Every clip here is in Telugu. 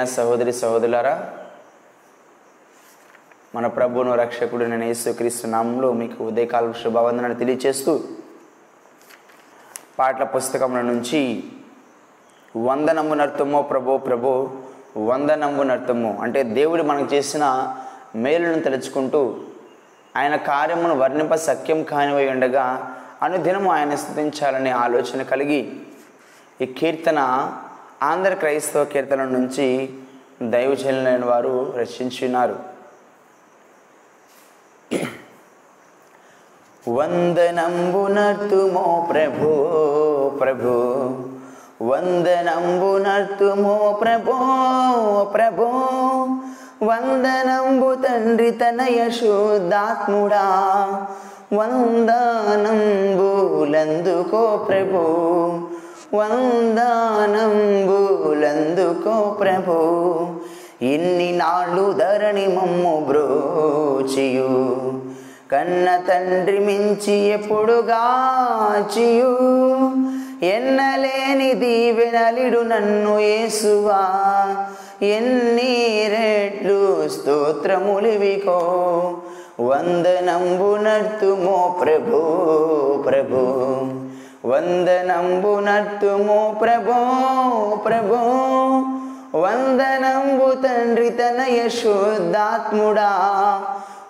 ప్రియమైన సహోదరి సహోదరులారా మన ప్రభువును రక్షకుడు నేను యేసుక్రీస్తు నామంలో మీకు ఉదయకాల శుభవందనను తెలియచేస్తూ పాటల పుస్తకముల నుంచి వందనము నర్తమో ప్రభో ప్రభో వందనము నర్తమో అంటే దేవుడు మనకు చేసిన మేలును తలుచుకుంటూ ఆయన కార్యమును వర్ణింప సఖ్యం కానివై ఉండగా అనుదినము ఆయన స్థుతించాలనే ఆలోచన కలిగి ఈ కీర్తన ఆంధ్ర క్రైస్తవ కీర్తన నుంచి దైవజనులైన వారు రచించినారు వందనంబునర్తుమో ప్రభో ప్రభు. వందనంబునర్తుమో ప్రభో ప్రభో. వందనంబు తండ్రి తనయ శుద్ధాత్ముడా వందనంబులందుకో ప్రభో. వందనంబులందుకో ప్రభు. ఇన్ని నాళ్ళు ధరణి మమ్ము బ్రోచియు. కన్న తండ్రి మించి ఎప్పుడుగాచియు ఎన్నలేని దీవెనలిడు నన్ను యేసువా. ఎన్ని రెట్లు స్తోత్రములివికో. వందనంబు నర్తుమో ప్రభు ప్రభో. వందనంబు ప్రభో ప్రభో. వందనంబు తండ్రి తన యశుద్ధాత్ముడా.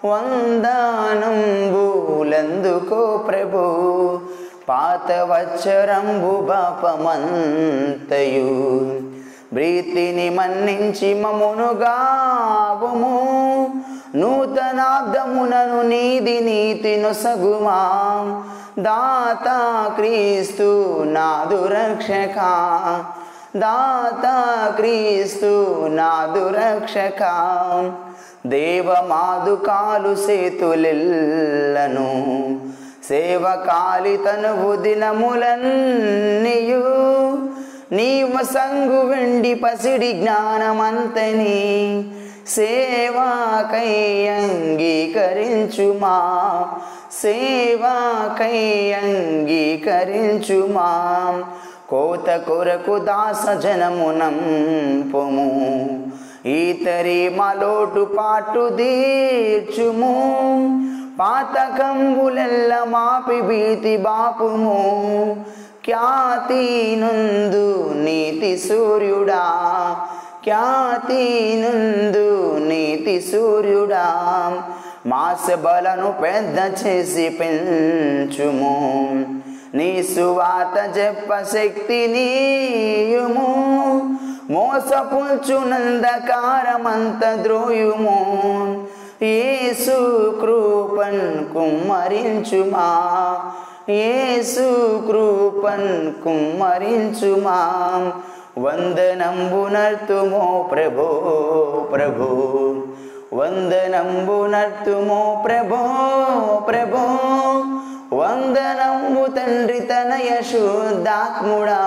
వందనంబులందుకో ప్రభు. పాత వచ్చరంబు బాపమంతయు ప్రీతిని మన్నించి మమును గావము. నూతనాబ్దమునను నీది నీతిను సగుమా దాత క్రీస్తు నాదు రక్షక. దాత క్రీస్తు నాదు రక్షక. దేవమాదుకాలు సేతులెల్లను. సేవకాలి తనువు దినములన్నీయు. నీవ సంగు వెండి పసిడి జ్ఞానమంతని. సేవాకై అంగీకరించుమా. సేవాకై అంగీకరించుమా. కోత కొరకు దాస జనమునంపుము ఈతరి మలోటు పాటు దీర్చుము పాతకంబులెల్ల మాపి భీతి బాపుము. ఖ్యాతి నందు నీతి సూర్యుడా. ఖ్యాతి నందు నీతి సూర్యుడా. మాస బలను పెద్ద చేసి పెంచుము. నీ సువాత చెప్ప శక్తి నీయుము. మోసపుల్చునందకారమంత ద్రోయుము. ఏసు కృపన్ కుమ్మరించుమా. ఏసు కృపన్ కుమ్మరించుమా. వందనంబునర్తుమో ప్రభో ప్రభో. వందనంబునర్తుమో ప్రభో ప్రభో వందనంబు తండ్రి తనయ శుద్ధాత్ముడా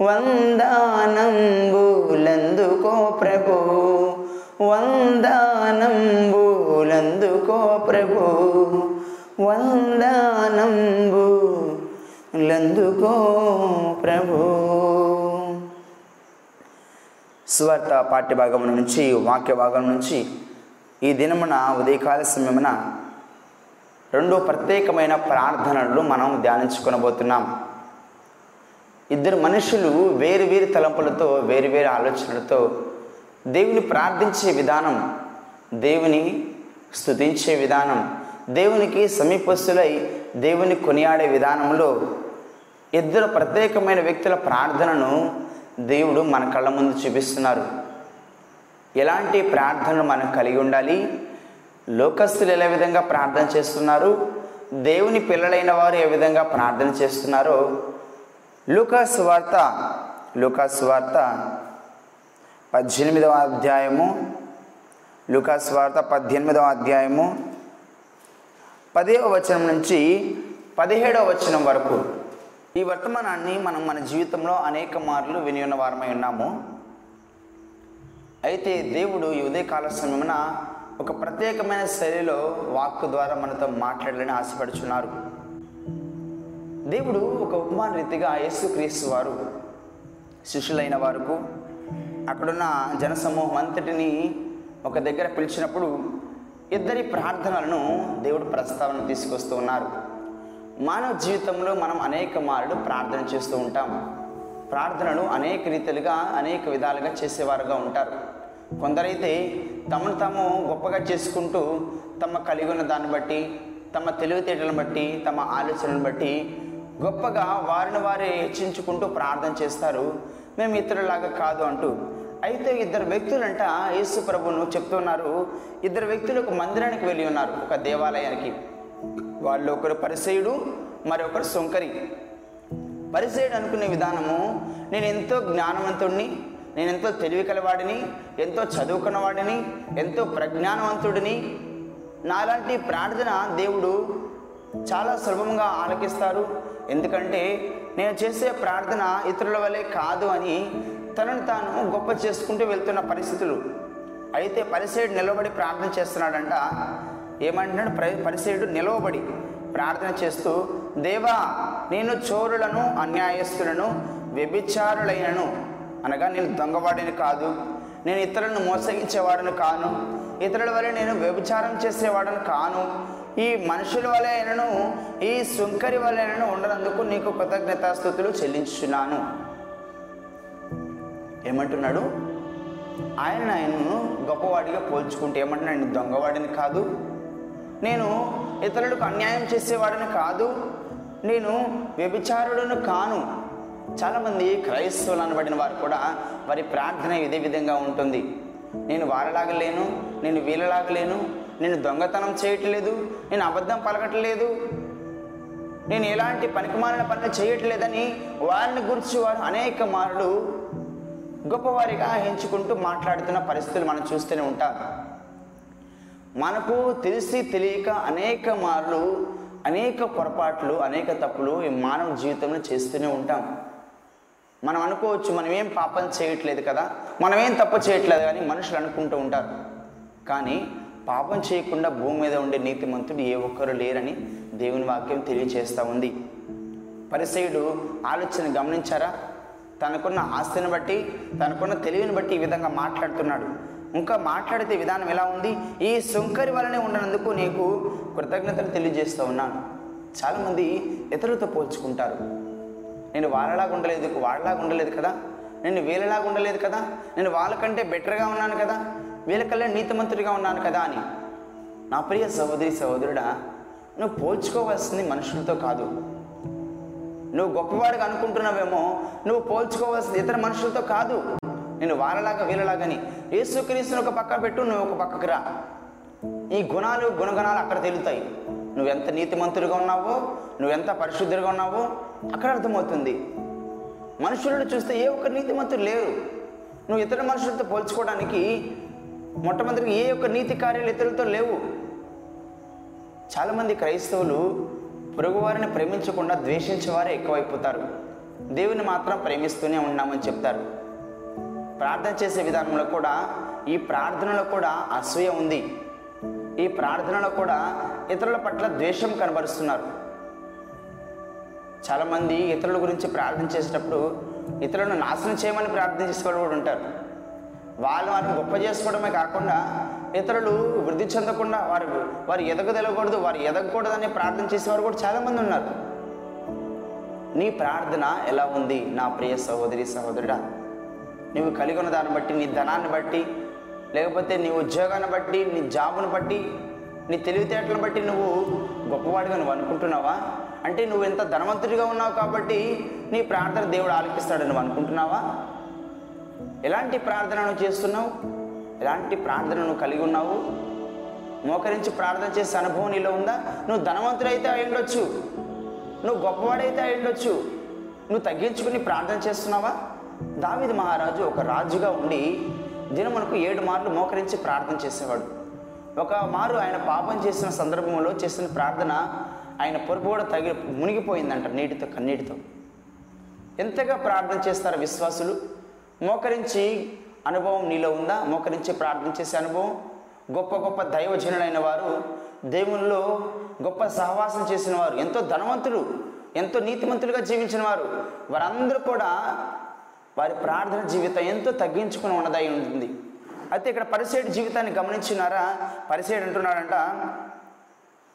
వందనంబులందుకో ప్రభు వందనంబులందుకో ప్రభు వందనంబులందుకో ప్రభు స్వార్థ పాఠ్యభాగం నుంచి వాక్య భాగం నుంచి ఈ దినమున ఉదయకాల సమయమున రెండు ప్రత్యేకమైన ప్రార్థనలు మనం ధ్యానించుకొనబోతున్నాం. ఇద్దరు మనుషులు వేరు వేరు తలంపులతో వేరు వేరు ఆలోచనలతో దేవుని ప్రార్థించే విధానం దేవుని స్తుతించే విధానం దేవునికి సమీపస్తులై దేవుని కొనియాడే విధానంలో ఇద్దరు ప్రత్యేకమైన వ్యక్తుల ప్రార్థనను దేవుడు మన కళ్ళ ముందు చూపిస్తున్నారు. ఎలాంటి ప్రార్థనలు మనం కలిగి ఉండాలి? లోకస్తులు ఏ విధంగా ప్రార్థన చేస్తున్నారు? దేవుని పిల్లలైన వారు ఏ విధంగా ప్రార్థన చేస్తున్నారో లూకాస్ వార్త లూకాస్ వార్త పద్దెనిమిదవ అధ్యాయము లూకాస్ వార్త పద్దెనిమిదవ అధ్యాయము పదవ వచనం నుంచి పదిహేడవ వచనం వరకు. ఈ వర్తమానాన్ని మనం మన జీవితంలో అనేక మార్లు విని ఉన్న వారమై ఉన్నాము. అయితే దేవుడు ఈ ఉదయకాల సమయమున ఒక ప్రత్యేకమైన శైలిలో వాక్కు ద్వారా మనతో మాట్లాడాలని ఆశపడుచున్నారు. దేవుడు ఒక ఉపమాన రీతిగా యేసుక్రీస్తు వారు శిష్యులైన వారుకు అక్కడున్న జనసమూహం అంతటిని ఒక దగ్గర పిలిచినప్పుడు ఇద్దరి ప్రార్థనలను దేవుడు ప్రస్తావన తీసుకొస్తూ ఉన్నారు. మానవ జీవితంలో మనం అనేక మార్లు ప్రార్థన చేస్తూ ఉంటాం. ప్రార్థనలు అనేక రీతిలుగా అనేక విధాలుగా చేసేవారుగా ఉంటారు. కొందరైతే తమను తాము గొప్పగా చేసుకుంటూ తమ కలిగి ఉన్న దాన్ని బట్టి తమ తెలివితేటలను బట్టి తమ ఆలోచనలను బట్టి గొప్పగా వారిని వారే హెచ్చించుకుంటూ ప్రార్థన చేస్తారు. మేము ఇతరులాగా కాదు అంటూ. అయితే ఇద్దరు వ్యక్తులంట యేసు ప్రభును చెప్తున్నారు ఇద్దరు వ్యక్తులు ఒక మందిరానికి వెళ్ళి ఉన్నారు ఒక దేవాలయానికి. వాళ్ళు ఒకరు పరిసయుడు మరొకరు సొంకరి. పరిసయుడు అనుకునే విధానము నేను ఎంతో జ్ఞానవంతుడిని నేను ఎంతో తెలివి కలవాడిని ఎంతో చదువుకున్నవాడిని ఎంతో ప్రజ్ఞానవంతుడిని. నాలాంటి ప్రార్థన దేవుడు చాలా సులభంగా ఆలకిస్తారు. ఎందుకంటే నేను చేసే ప్రార్థన ఇతరుల వల్లే కాదు అని తనను తాను గొప్ప చేసుకుంటూ వెళ్తున్న పరిస్థితులు. అయితే పరిసేయుడు నిలబడి ప్రార్థన చేస్తున్నాడంట ఏమంటున్నాడు? ప్ర పరిసేయుడు నిలవబడి ప్రార్థన చేస్తూ దేవా నేను చోరులను అన్యాయస్తులను వ్యభిచారులైనను అనగా నేను దొంగవాడిని కాదు. నేను ఇతరులను మోసగించేవాడను కాను. ఇతరుల వల్ల నేను వ్యభిచారం చేసేవాడను కాను. ఈ మనుషుల వలె అయినను ఈ సుంకరి వల్ల అయినను ఉండనందుకు నీకు కృతజ్ఞతాస్థుతులు చెల్లించున్నాను ఏమంటున్నాడు? ఆయన ఆయనను గొప్పవాడిగా పోల్చుకుంటే ఏమంటున్నాడు? నేను దొంగవాడిని కాదు. నేను ఇతరులకు అన్యాయం చేసేవాడని కాదు నేను వ్యభిచారుడును కాను. చాలామంది క్రైస్తవులు అనబడిన వారు కూడా వారి ప్రార్థన ఇదే విధంగా ఉంటుంది. నేను వారలాగలేను నేను వీళ్ళలాగా లేను నేను దొంగతనం చేయట్లేదు నేను అబద్ధం పలకట్లేదు. నేను ఎలాంటి పనికిమాలిన పనులు చేయట్లేదని వారిని గురించి వారు అనేక మార్లు గొప్పవారిగా ఎంచుకుంటూ మాట్లాడుతున్న పరిస్థితులు మనం చూస్తూనే ఉంటాం. మనకు తెలిసి తెలియక అనేక మార్లు అనేక పొరపాట్లు అనేక తప్పులు ఈ మానవ జీవితంలో చేస్తూనే ఉంటాం. మనం అనుకోవచ్చు మనం ఏం పాపం చేయట్లేదు కదా మనం ఏం తప్పు చేయట్లేదు కానీ మనుషులు అనుకుంటూ ఉంటారు. కానీ పాపం చేయకుండా భూమి మీద ఉండే నీతిమంతుడు ఏ ఒక్కరు లేరని దేవుని వాక్యం తెలియచేస్తూ ఉంది. పరిసయుడు ఆలోచన గమనించారా? తనకున్న ఆస్తిని బట్టి తనకున్న తెలివిని బట్టి ఈ విధంగా మాట్లాడుతున్నాడు. ఇంకా మాట్లాడితే విధానం ఎలా ఉంది? ఈ సుంకరి వలనే ఉండనందుకు నీకు కృతజ్ఞతలు తెలియజేస్తూ ఉన్నాను. చాలామంది ఇతరులతో పోల్చుకుంటారు. నేను వాళ్ళలాగా ఉండలేదు వాళ్ళలాగా ఉండలేదు కదా? నేను వీళ్ళలాగా ఉండలేదు కదా? నేను వాళ్ళకంటే బెటర్గా ఉన్నాను కదా? వీళ్ళకల్లా నీతిమంతుడిగా ఉన్నాను కదా అని. నా ప్రియ సహోదరి సహోదరుడా నువ్వు పోల్చుకోవాల్సింది మనుషులతో కాదు. నువ్వు గొప్పవాడిగా అనుకుంటున్నావేమో నువ్వు పోల్చుకోవాల్సింది ఇతర మనుషులతో కాదు. నేను వాళ్ళలాగా వీళ్ళలాగని యేసుక్రీస్తుని ఒక పక్క పెట్టు నువ్వు ఒక పక్కకు రా. ఈ గుణాలు గుణగణాలు అక్కడ తెలుతాయి. నువ్వెంత నీతిమంతుడిగా ఉన్నావో నువ్వెంత పరిశుద్ధుడిగా ఉన్నావో అక్కడ అర్థమవుతుంది. మనుషులను చూస్తే ఏ ఒక్క నీతిమంతుడు లేరు నువ్వు ఇతర మనుషులతో పోల్చుకోవడానికి మొట్టమొదటిగా ఏ ఒక్క నీతి కార్యాలు ఇతరులతో లేవు. చాలామంది క్రైస్తవులు పొరుగువారిని ప్రేమించకుండా ద్వేషించేవారే ఎక్కువైపోతారు. దేవుని మాత్రం ప్రేమిస్తూనే ఉన్నామని చెప్తారు. ప్రార్థన చేసే విధానంలో కూడా ఈ ప్రార్థనలో కూడా అసూయ ఉంది. ఈ ప్రార్థనలో కూడా ఇతరుల పట్ల ద్వేషం కనబరుస్తున్నారు. చాలామంది ఇతరుల గురించి ప్రార్థన చేసేటప్పుడు ఇతరులను నాశనం చేయమని ప్రార్థన చేసేవాళ్ళు కూడా ఉంటారు. వాళ్ళు వారిని గొప్ప చేసుకోవడమే కాకుండా ఇతరులు వృద్ధి చెందకుండా వారు వారు ఎదగదెలకూడదు వారు ఎదగకూడదని ప్రార్థన చేసేవారు కూడా చాలామంది ఉన్నారు. నీ ప్రార్థన ఎలా ఉంది? నా ప్రియ సహోదరి సహోదరుడా నువ్వు కలిగి ఉన్న దాన్ని బట్టి నీ ధనాన్ని బట్టి లేకపోతే నీ ఉద్యోగాన్ని బట్టి నీ జాబును బట్టి నీ తెలివితేటలను బట్టి నువ్వు గొప్పవాడిగా నువ్వు అనుకుంటున్నావా? అంటే నువ్వు ఎంత ధనవంతుడిగా ఉన్నావు కాబట్టి నీ ప్రార్థన దేవుడు ఆలకిస్తాడు నువ్వు అనుకుంటున్నావా? ఎలాంటి ప్రార్థనను చేస్తున్నావు? ఎలాంటి ప్రార్థనను నువ్వు కలిగి ఉన్నావు? మోకరించి ప్రార్థన చేసే అనుభవం నీలో ఉందా? నువ్వు ధనవంతుడైతే అయ్యుండొచ్చు నువ్వు గొప్పవాడైతే అయ్యుండొచ్చు నువ్వు తగ్గించుకుని ప్రార్థన చేస్తున్నావా? దావిది మహారాజు ఒక రాజుగా ఉండి దినమునకు ఏడు మార్లు మోకరించి ప్రార్థన చేసేవాడు. ఒక మారు ఆయన పాపం చేసిన సందర్భంలో చేసిన ప్రార్థన ఆయన పొరుపు కూడా తగిలి మునిగిపోయిందంట నీటితో కన్నీటితో. ఎంతగా ప్రార్థన చేస్తారు విశ్వాసులు? మోకరించి అనుభవం నీలో ఉందా? మోకరించి ప్రార్థన చేసే అనుభవం? గొప్ప గొప్ప దైవజనులైన వారు దేవునిలో గొప్ప సహవాసం చేసిన వారు ఎంతో ధనవంతులు ఎంతో నీతిమంతులుగా జీవించిన వారు వారందరూ కూడా వారి ప్రార్థన జీవితం ఎంతో తగ్గించుకుని ఉన్నదై ఉంటుంది. అయితే ఇక్కడ పరిసేడు జీవితాన్ని గమనించినారా? పరిసేడు అంటున్నాడంట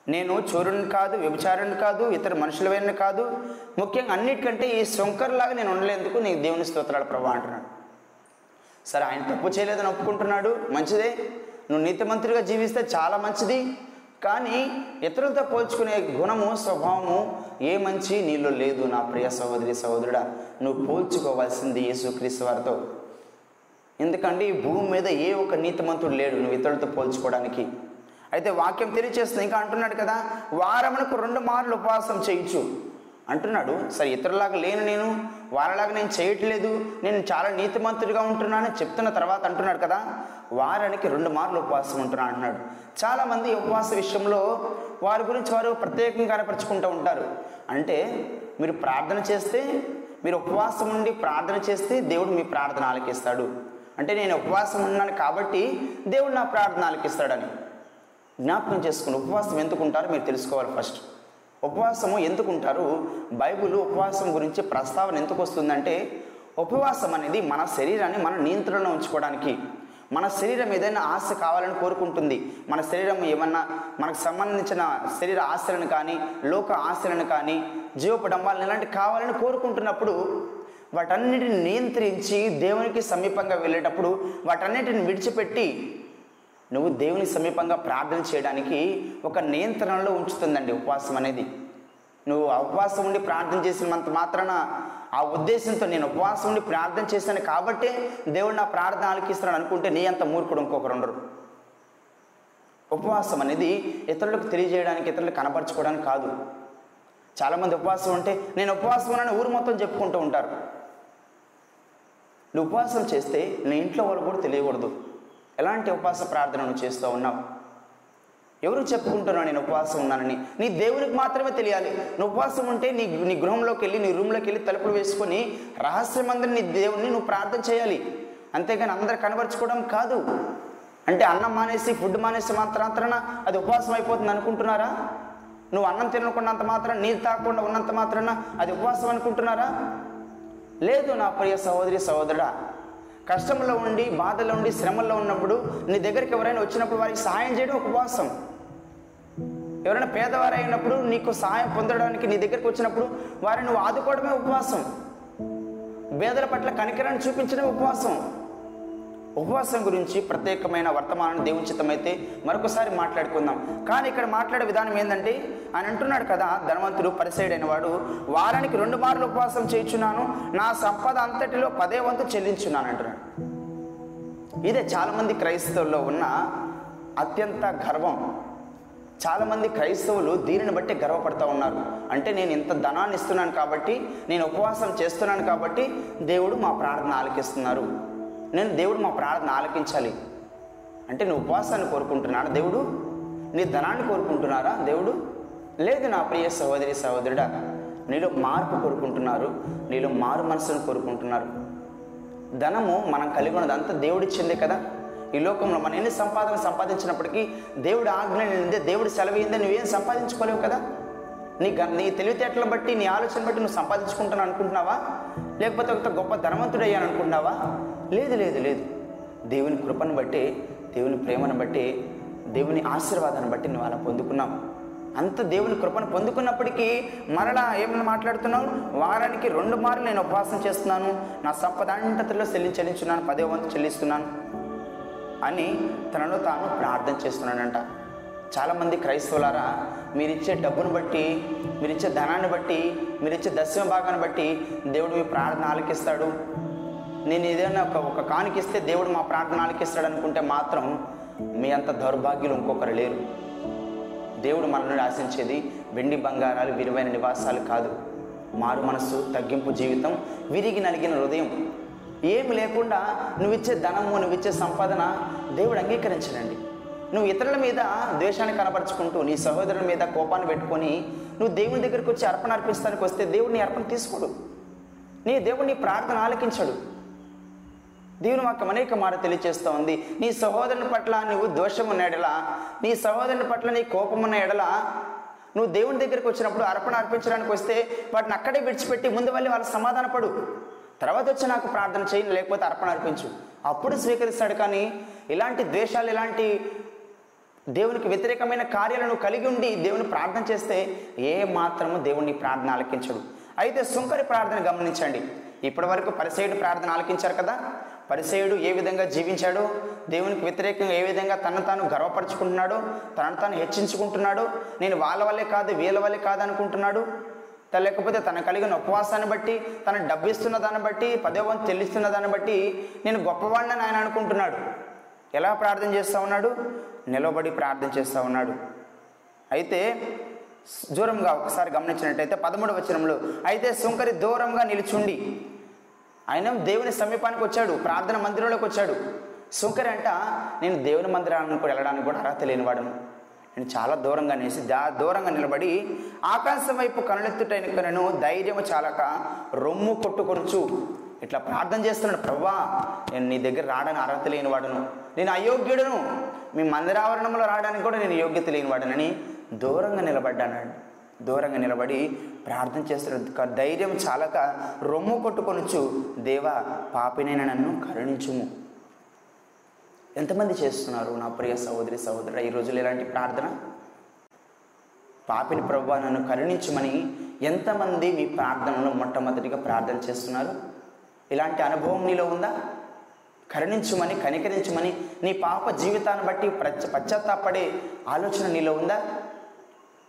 నేను చోరుని కాదు వ్యభిచారుని కాదు ఇతర మనుషుల వైన కాదు ముఖ్యంగా అన్నిటికంటే ఈ శంకర్లాగా నేను ఉండలేందుకు నీకు దేవుని స్తోత్రాలు ప్రభా అంటున్నాడు. సరే ఆయన తప్పు చేయలేదని ఒప్పుకుంటున్నాడు మంచిదే. నువ్వు నీతిమంతుడిగా జీవిస్తే చాలా మంచిది. కానీ ఇతరులతో పోల్చుకునే గుణము స్వభావము ఏ మంచి నీలో లేదు. నా ప్రియ సహోదరి సహోదరుడా నువ్వు పోల్చుకోవాల్సింది యేసుక్రీస్తు వారితో. ఎందుకంటే ఈ భూమి మీద ఏ ఒక నీతిమంతుడు లేడు నువ్వు ఇతరులతో పోల్చుకోవడానికి. అయితే వాక్యం తెలియచేస్తుంది. ఇంకా అంటున్నాడు కదా వారమునకు రెండు మార్లు ఉపవాసం చేయొచ్చు అంటున్నాడు సరే ఇతరులాగా లేను నేను వారలాగా నేను చేయట్లేదు నేను చాలా నీతిమంతుడిగా ఉంటున్నాను చెప్తున్న తర్వాత అంటున్నాడు కదా వారానికి రెండు మార్లు ఉపవాసం ఉంటున్నాను అంటున్నాడు. చాలామంది ఉపవాస విషయంలో వారి గురించి వారు ప్రత్యేకంగా కనపరుచుకుంటూ ఉంటారు. అంటే మీరు ప్రార్థన చేస్తే మీరు ఉపవాసం ఉండి ప్రార్థన చేస్తే దేవుడు మీ ప్రార్థన ఆలకిస్తాడు అంటే నేను ఉపవాసం ఉన్నాను కాబట్టి దేవుడు నా ప్రార్థన ఆలకిస్తాడని జ్ఞాపకం చేసుకుని ఉపవాసం ఎందుకు ఉంటారో మీరు తెలుసుకోవాలి ఫస్ట్. ఉపవాసము ఎందుకు ఉంటారు ఉపవాసం గురించి ప్రస్తావన ఎందుకు వస్తుందంటే ఉపవాసం అనేది మన శరీరాన్ని మన నియంత్రణలో ఉంచుకోవడానికి మన శరీరం ఏదైనా ఆశ కావాలని కోరుకుంటుంది. మన శరీరం ఏమన్నా మనకు సంబంధించిన శరీర ఆశలను కానీ లోక ఆశలను కానీ జీవపడంబాలను ఇలాంటి కావాలని కోరుకుంటున్నప్పుడు వాటన్నిటిని నియంత్రించి దేవునికి సమీపంగా వెళ్ళేటప్పుడు వాటన్నిటిని విడిచిపెట్టి నువ్వు దేవుని సమీపంగా ప్రార్థన చేయడానికి ఒక నియంత్రణలో ఉంచుతుందండి ఉపవాసం అనేది. నువ్వు ఆ ఉపవాసం ఉండి ప్రార్థన చేసినంత మాత్రాన ఆ ఉద్దేశంతో నేను ఉపవాసం ఉండి ప్రార్థన చేశాను కాబట్టే దేవుడు నా ప్రార్థన ఆలకిస్తున్నాను అనుకుంటే నీ అంత మూర్ఖుడు ఇంకొకరు ఉండరు. ఉపవాసం అనేది ఇతరులకు తెలియజేయడానికి ఇతరులకు కనపరచుకోవడానికి కాదు. చాలామంది ఉపవాసం ఉంటే నేను ఉపవాసం ఉన్నాను ఊరు మొత్తం చెప్పుకుంటూ ఉంటారు. నువ్వు ఉపవాసం చేస్తే నీ ఇంట్లో వాళ్ళు కూడా తెలియకూడదు. ఎలాంటి ఉపవాస ప్రార్థనను చేస్తూ ఉన్నావు? ఎవరు చెప్పుకుంటున్నావు నేను ఉపవాసం ఉన్నానని? నీ దేవునికి మాత్రమే తెలియాలి. నువ్వు ఉపవాసం ఉంటే నీ నీ గృహంలోకి వెళ్ళి నీ రూమ్లోకి వెళ్ళి తలుపులు వేసుకొని రహస్యమందరి నీ దేవుని నువ్వు ప్రార్థన చేయాలి. అంతేగాని అందరు కనబరుచుకోవడం కాదు. అంటే అన్నం మానేసి ఫుడ్ మానేసి మాత్రాన అది ఉపవాసం అయిపోతుంది అనుకుంటున్నారా? నువ్వు అన్నం తినకున్నంత మాత్రం నీరు తాగకుండా ఉన్నంత మాత్రాన అది ఉపవాసం అనుకుంటున్నారా? లేదు నా ప్రియ సహోదరి సహోదరుడా కష్టంలో ఉండి బాధలో ఉండి శ్రమల్లో ఉన్నప్పుడు నీ దగ్గరికి ఎవరైనా వచ్చినప్పుడు వారికి సహాయం చేయడం ఒక ఉపవాసం. ఎవరైనా పేదవారు అయినప్పుడు నీకు సహాయం పొందడానికి నీ దగ్గరికి వచ్చినప్పుడు వారిని నువ్వు ఆదుకోవడమే ఉపవాసం. పేదల పట్ల కనికరాన్ని చూపించడం ఉపవాసం. ఉపవాసం గురించి ప్రత్యేకమైన వర్తమానం దేవుచితమైతే మరొకసారి మాట్లాడుకుందాం. కానీ ఇక్కడ మాట్లాడే విధానం ఏంటంటే ఆయన అంటున్నాడు కదా ధనవంతుడు పరిసైడైన వాడు వారానికి రెండు మార్లు ఉపవాసం చేయించున్నాను నా సంపద అంతటిలో పదే వంతు చెల్లించున్నాను అంటున్నాడు. ఇదే చాలామంది క్రైస్తవుల్లో ఉన్న అత్యంత గర్వం. చాలామంది క్రైస్తవులు దీనిని బట్టి గర్వపడుతూ ఉన్నారు. అంటే నేను ఇంత ధనాన్ని ఇస్తున్నాను కాబట్టి నేను ఉపవాసం చేస్తున్నాను కాబట్టి దేవుడు మా ప్రార్థన ఆలకిస్తున్నారు. నేను దేవుడు మా ప్రార్థన ఆలకించాలి. అంటే నువ్వు ఉపవాసాన్ని కోరుకుంటున్నాడు దేవుడు నీ ధనాన్ని కోరుకుంటున్నారా? దేవుడు లేదు నా ప్రియ సహోదరి సహోదరుడా నీలో మార్పు కోరుకుంటున్నారు నీలో మారు మనసును కోరుకుంటున్నారు. ధనము మనం కలిగి ఉన్నదంతా దేవుడిచ్చిందే కదా. ఈ లోకంలో మనం ఎన్ని సంపాదన సంపాదించినప్పటికీ దేవుడు ఆజ్ఞ నిందే దేవుడు సెలవైందే నువ్వేం సంపాదించుకోలేవు కదా. నీ గ నీ తెలివితేటలను బట్టి నీ ఆలోచన బట్టి నువ్వు సంపాదించుకుంటాను అనుకుంటున్నావా? లేకపోతే ఒక గొప్ప ధనవంతుడు అయ్యాను అనుకున్నావా లేదు లేదు లేదు. దేవుని కృపను బట్టి దేవుని ప్రేమను బట్టి దేవుని ఆశీర్వాదాన్ని బట్టి నువ్వు అలా పొందుకున్నావు. అంత దేవుని కృపను పొందుకున్నప్పటికీ మరలా ఏమైనా మాట్లాడుతున్నావు? వారానికి రెండు మార్లు నేను ఉపవాసం చేస్తున్నాను. నా సంపద అంతటిలో చెల్లి చెల్లించున్నాను పదే వంతు చెల్లిస్తున్నాను అని తనలో తాను ప్రార్థన చేస్తున్నాడంట చాలామంది క్రైస్తవులారా మీరిచ్చే డబ్బును బట్టి మీరిచ్చే ధనాన్ని బట్టి మీరిచ్చే దశమ భాగాన్ని బట్టి దేవుడు మీ ప్రార్థన ఆలకిస్తాడు. నేను ఏదైనా ఒక ఒక కానికిస్తే దేవుడు మా ప్రార్థన ఆలకిస్తాడు అనుకుంటే మాత్రం మీ అంత దౌర్భాగ్యులు ఇంకొకరు లేరు. దేవుడు మన నుండి ఆశించేది వెండి బంగారాలు విలువైన నివాసాలు కాదు. మారు మనస్సు తగ్గింపు జీవితం విరిగి నలిగిన హృదయం. ఏమి లేకుండా నువ్విచ్చే ధనము నువ్విచ్చే సంపాదన దేవుడు అంగీకరించడండి. నువ్వు ఇతరుల మీద ద్వేషాన్ని కనపరుచుకుంటూ నీ సహోదరుల మీద కోపాన్ని పెట్టుకొని నువ్వు దేవుని దగ్గరికి వచ్చి అర్పణ అర్పిస్తానికి వస్తే దేవుడు నీ అర్పణ తీసుకోడు. నీ దేవుడు నీ ప్రార్థన ఆలకించడు. దేవుని వాక్యం అనేక మాట తెలియచేస్తూ ఉంది. నీ సహోదరుని పట్ల నువ్వు దోషం ఉన్న ఎడల నీ సహోదరుని పట్ల నీ కోపం ఉన్న ఎడల నువ్వు దేవుని దగ్గరికి వచ్చినప్పుడు అర్పణ అర్పించడానికి వస్తే వాటిని అక్కడే విడిచిపెట్టి ముందు వెళ్ళి సమాధాన సమాధానపడు తర్వాత వచ్చి నాకు ప్రార్థన చేయి లేకపోతే అర్పణ అర్పించు. అప్పుడు స్వీకరిస్తాడు కానీ ఇలాంటి ద్వేషాలు ఇలాంటి దేవునికి వ్యతిరేకమైన కార్యాలను కలిగి ఉండి దేవుని ప్రార్థన చేస్తే ఏ మాత్రము దేవుని ప్రార్థన ఆలకించడు. అయితే సుంకరి ప్రార్థన గమనించండి. ఇప్పటి వరకు పరిసేయుడు ప్రార్థన ఆలకించారు కదా? పరిసేయుడు ఏ విధంగా జీవించాడో దేవునికి వ్యతిరేకంగా ఏ విధంగా తను తాను గర్వపరుచుకుంటున్నాడో తనను తాను హెచ్చించుకుంటున్నాడో నేను వాళ్ళ వల్లే కాదు వీళ్ళ వల్లే కాదు అనుకుంటున్నాడు? త- లేకపోతే తన కలిగిన ఉపవాసాన్ని బట్టి తన డబ్బు ఇస్తున్న దాన్ని బట్టి పదేవం వంతు చెల్లిస్తున్న దాన్ని బట్టి నేను గొప్పవాళ్ళని ఆయన అనుకుంటున్నాడు. ఎలా ప్రార్థన చేస్తూ ఉన్నాడు? నిలబడి ప్రార్థన చేస్తూ ఉన్నాడు. అయితే దూరంగా ఒకసారి గమనించినట్టయితే పదమూడు వచనంలో అయితే సుంకరి దూరంగా నిలుచుండి. ఆయన దేవుని సమీపానికి వచ్చాడు ప్రార్థన మందిరంలోకి వచ్చాడు. సుంకరి అంట నేను దేవుని మందిరానికి కూడా వెళ్ళడానికి కూడా అర్హత లేనివాడను నేను చాలా దూరంగా నేసి దా దూరంగా నిలబడి ఆకాశం వైపు కనులెత్తుటైనను ధైర్యం చాలక రొమ్ము కొట్టుకొనుచు ఇట్లా ప్రార్థన చేస్తున్నాడు ప్రభా నేను నీ దగ్గర రావడానికి అర్హత లేనివాడును నేను అయోగ్యుడును. మీ మందిరావరణంలో రావడానికి కూడా నేను యోగ్యత లేనివాడనని దూరంగా నిలబడ్డానండి. దూరంగా నిలబడి ప్రార్థన చేస్తున్న ధైర్యం చాలక రొమ్ము కొట్టుకొనుచు దేవా పాపినైన నన్ను కరుణించుము. ఎంతమంది చేస్తున్నారు నా ప్రియ సహోదరి సహోదరు ఈ రోజులు ఎలాంటి ప్రార్థన? పాపిని ప్రభు నన్ను కరుణించమని ఎంతమంది మీ ప్రార్థనలో మొట్టమొదటిగా ప్రార్థన చేస్తున్నారు? ఇలాంటి అనుభవం నీలో ఉందా? కరుణించమని కనికరించమని నీ పాప జీవితాన్ని బట్టి ప్రచ పశ్చాత్తాపడే ఆలోచన నీలో ఉందా?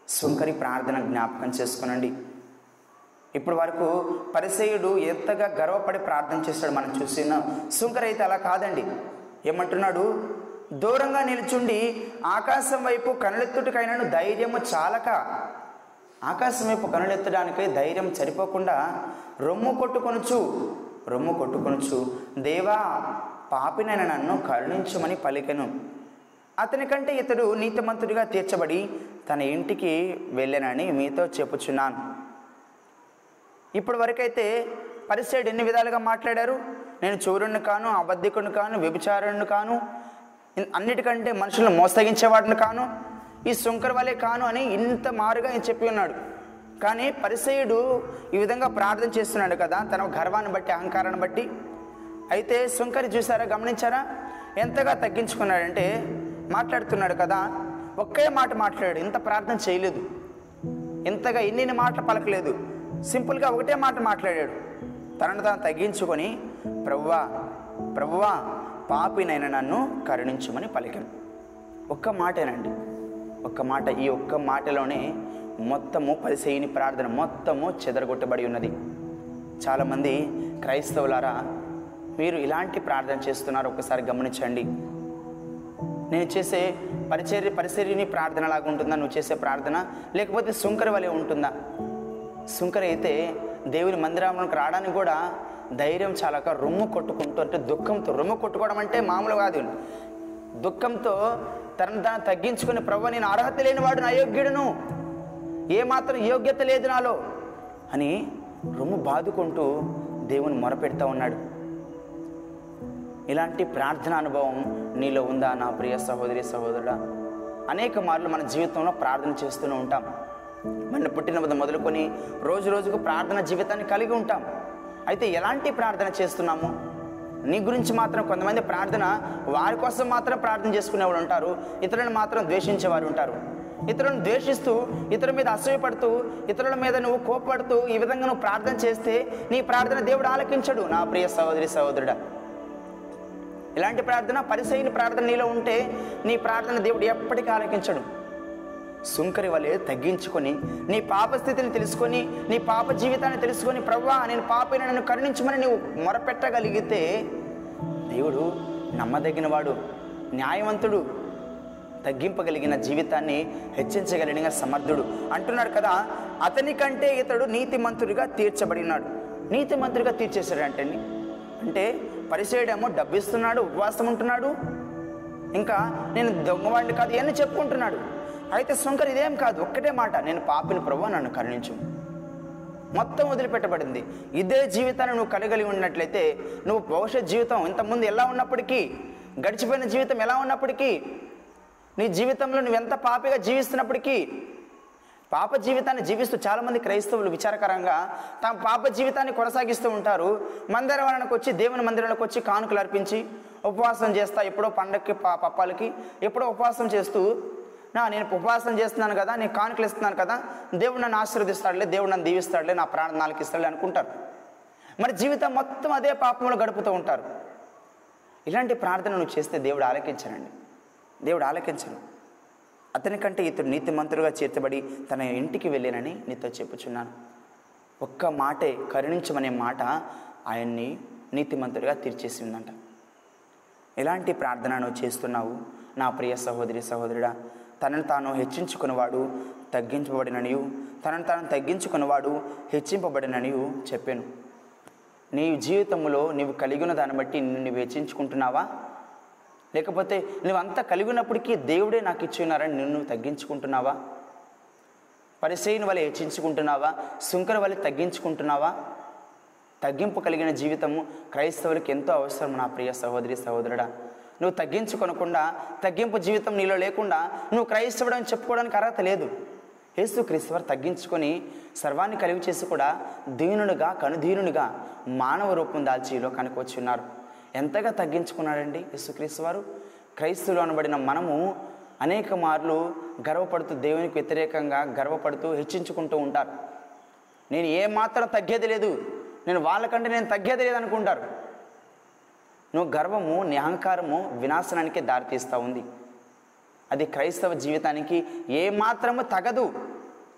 సుంకరి ప్రార్థన జ్ఞాపకం చేసుకునండి. ఇప్పుడు వరకు పరిసేయుడు ఎంతగా గర్వపడి ప్రార్థన చేస్తాడు మనం చూసిన. శుంకర్ అయితే అలా కాదండి. ఏమంటున్నాడు? దూరంగా నిల్చుండి ఆకాశం వైపు కనులెత్తుటికైనాను ధైర్యము చాలక ఆకాశం వైపు కనులెత్తడానికి ధైర్యం సరిపోకుండా రొమ్ము కొట్టుకొనుచు రొమ్ము కొట్టుకొనుచు దేవా పాపినైన నన్ను కరుణించమని పలికెను. అతని కంటే ఇతడు నీతిమంతుడిగా తీర్చబడి తన ఇంటికి వెళ్ళానని మీతో చెప్పుచున్నాను. ఇప్పటి వరకైతే పరిసైడ్ ఎన్ని విధాలుగా మాట్లాడారు? నేను చోరుని కాను అబద్ధికుని కాను వ్యభిచారుని కాను అన్నిటికంటే మనుషులను మోసగించేవాడిని కాను ఈ శుంకర వలె కాను అని ఇంత మారుగా ఆయన చెప్పి ఉన్నాడు. కానీ పరిసయుడు ఈ విధంగా ప్రార్థన చేస్తున్నాడు కదా తన గర్వాన్ని బట్టి అహంకారాన్ని బట్టి. అయితే శుంకరి చూసారా గమనించారా? ఎంతగా తగ్గించుకున్నాడంటే మాట్లాడుతున్నాడు కదా ఒకే మాట మాట్లాడాడు ఇంత ప్రార్థన చేయలేదు. ఇంతగా ఎన్ని మాటలు పలకలేదు. సింపుల్గా ఒకటే మాట మాట్లాడాడు. తనను తాను తగ్గించుకొని ప్రవ్వా ప్రవ్వా పాపినైన నన్ను కరుణించమని పలికాను. ఒక్క మాటేనండి. ఒక్క మాట ఈ ఒక్క మాటలోనే మొత్తము పరిసేయుని ప్రార్థన మొత్తము చెదరగొట్టబడి ఉన్నది. చాలామంది క్రైస్తవులారా మీరు ఇలాంటి ప్రార్థన చేస్తున్నారు ఒకసారి గమనించండి. నేను చేసే పరిచర్య పరిచర్యని ప్రార్థన లాగా ఉంటుందా? నువ్వు చేసే ప్రార్థన? లేకపోతే సుంకర వలె ఉంటుందా? సుంకర అయితే దేవుని మందిరంలోకి రావడానికి కూడా ధైర్యం చాలక రొమ్ము కొట్టుకుంటూ అంటే దుఃఖంతో రొమ్ము కొట్టుకోవడం అంటే మామూలు కాదు. దుఃఖంతో తనను తన తగ్గించుకుని ప్రభు నేను అర్హత లేనివాడు యోగ్యుడును. ఏమాత్రం యోగ్యత లేదు నాలో అని రొమ్ము బాదుకుంటూ దేవుని మొరపెడతా ఉన్నాడు. ఇలాంటి ప్రార్థన అనుభవం నీలో ఉందా నా ప్రియ సహోదరి సహోదరుడా? అనేక మార్లు మన జీవితంలో ప్రార్థన చేస్తూనే ఉంటాం. మన పుట్టిన వద్ద మొదలుకొని రోజు రోజుకు ప్రార్థన జీవితాన్ని కలిగి ఉంటాం. అయితే ఎలాంటి ప్రార్థన చేస్తున్నాము? నీ గురించి మాత్రం కొంతమంది ప్రార్థన వారి కోసం మాత్రం ప్రార్థన చేసుకునేవాళ్ళు ఉంటారు. ఇతరులను మాత్రం ద్వేషించేవారు ఉంటారు. ఇతరులను ద్వేషిస్తూ ఇతరుల మీద అసూయపడుతూ ఇతరుల మీద నువ్వు కోప్పడుతూ ఈ విధంగా నువ్వు ప్రార్థన చేస్తే నీ ప్రార్థన దేవుడు ఆలకించడు. నా ప్రియ సహోదరి సహోదరుడా ఇలాంటి ప్రార్థన పరిసైన ప్రార్థన నీలో ఉంటే నీ ప్రార్థన దేవుడు ఎప్పటికీ ఆలకించడు. సుంకరి వలె తగ్గించుకొని నీ పాప స్థితిని తెలుసుకొని నీ పాప జీవితాన్ని తెలుసుకొని ప్రవ్వా నేను పాపైన నన్ను కరుణించమని నువ్వు మొరపెట్టగలిగితే దేవుడు నమ్మదగినవాడు న్యాయవంతుడు తగ్గింపగలిగిన జీవితాన్ని హెచ్చించగలిగిన సమర్థుడు. అంటున్నాడు కదా అతని కంటే ఇతడు నీతిమంతుడిగా తీర్చబడినాడు. నీతిమంతుడిగా తీర్చేశాడు అంటే అంటే పరిచయడేమో డబ్బిస్తున్నాడు ఉపవాసం ఉంటున్నాడు. ఇంకా నేను దొంగవాడిని కాదు ఇవన్నీ చెప్పుకుంటున్నాడు. అయితే శంకర్ ఇదేం కాదు ఒక్కటే మాట నేను పాపిని ప్రభు నన్ను కరుణించు. మొత్తం వదిలిపెట్టబడింది. ఇదే జీవితాన్ని నువ్వు కలగలిగి ఉన్నట్లయితే నువ్వు భవిష్యత్ జీవితం ఇంతకుముందు ఎలా ఉన్నప్పటికీ గడిచిపోయిన జీవితం ఎలా ఉన్నప్పటికీ నీ జీవితంలో నువ్వు ఎంత పాపిగా జీవిస్తున్నప్పటికీ పాప జీవితాన్ని జీవిస్తూ చాలామంది క్రైస్తవులు విచారకరంగా తమ పాప జీవితాన్ని కొనసాగిస్తూ ఉంటారు. మందిరానికి వచ్చి దేవుని మందిరాలకు వచ్చి కానుకలు అర్పించి ఉపవాసం చేస్తా ఎప్పుడో పండక్కి పా పప్పాలకి ఎప్పుడో ఉపవాసం చేస్తూ నా నేను ఉపవాసం చేస్తున్నాను కదా నేను కానుకలు ఇస్తున్నాను కదా దేవుడు నన్ను ఆశీర్వదిస్తాడులే దేవుడు నన్ను దీవిస్తాడులే నా ప్రాణం నాలుగు ఇస్తాడులే అనుకుంటారు. మరి జీవితం మొత్తం అదే పాపంలో గడుపుతూ ఉంటారు. ఇలాంటి ప్రార్థన నువ్వు చేస్తే దేవుడు ఆలకించనండి దేవుడు ఆలకించను అతని కంటే ఇతడు నీతిమంతుడుగా చేర్చబడి తన ఇంటికి వెళ్ళానని నీతో చెప్పుచున్నాను. ఒక్క మాటే కరుణించమనే మాట ఆయన్ని నీతిమంతుడిగా తీర్చేసిందంట. ఎలాంటి ప్రార్థన నువ్వు చేస్తున్నావు? నా ప్రియ సహోదరి సహోదరుడా తనను తాను హెచ్చించుకున్నవాడు తగ్గించబడిననియు తనను తాను తగ్గించుకున్నవాడు హెచ్చింపబడిననియు చెప్పాను. నీ జీవితంలో నీవు కలిగిన దాన్ని బట్టి నిన్ను నువ్వు హెచ్చించుకుంటున్నావా? లేకపోతే నువ్వు కలిగినప్పటికీ దేవుడే నాకు ఇచ్చి ఉన్నారని నిన్ను నువ్వు తగ్గించుకుంటున్నావా? పరిచయని వల్ల హెచ్చించుకుంటున్నావా సుంకర వల్ల తగ్గించుకుంటున్నావా? తగ్గింపు కలిగిన జీవితము క్రైస్తవులకు ఎంతో అవసరం నా ప్రియ సహోదరి సహోదరుడా. నువ్వు తగ్గించుకొనకుండా తగ్గింపు జీవితం నీలో లేకుండా నువ్వు క్రైస్తవుడు అని చెప్పుకోవడానికి అర్హత లేదు. యేసు క్రీస్తువారు తగ్గించుకొని సర్వాన్ని కలిగి చేసి కూడా దీనునిగా కనుదీనునిగా మానవ రూపం దాల్చి లోకానికి వచ్చి ఉన్నారు ఎంతగా తగ్గించుకున్నాడండి యేసుక్రీస్తు వారు? క్రైస్తువులు అనబడిన మనము అనేక మార్లు గర్వపడుతూ దేవునికి వ్యతిరేకంగా గర్వపడుతూ హెచ్చించుకుంటూ ఉంటారు. నేను ఏమాత్రం తగ్గేది లేదు. నేను వాళ్ళకంటే నేను తగ్గేది లేదు అనుకుంటారు. నువ్వు గర్వము నీ అహంకారము వినాశనానికే దారితీస్తూ ఉంది. అది క్రైస్తవ జీవితానికి ఏమాత్రము తగదు.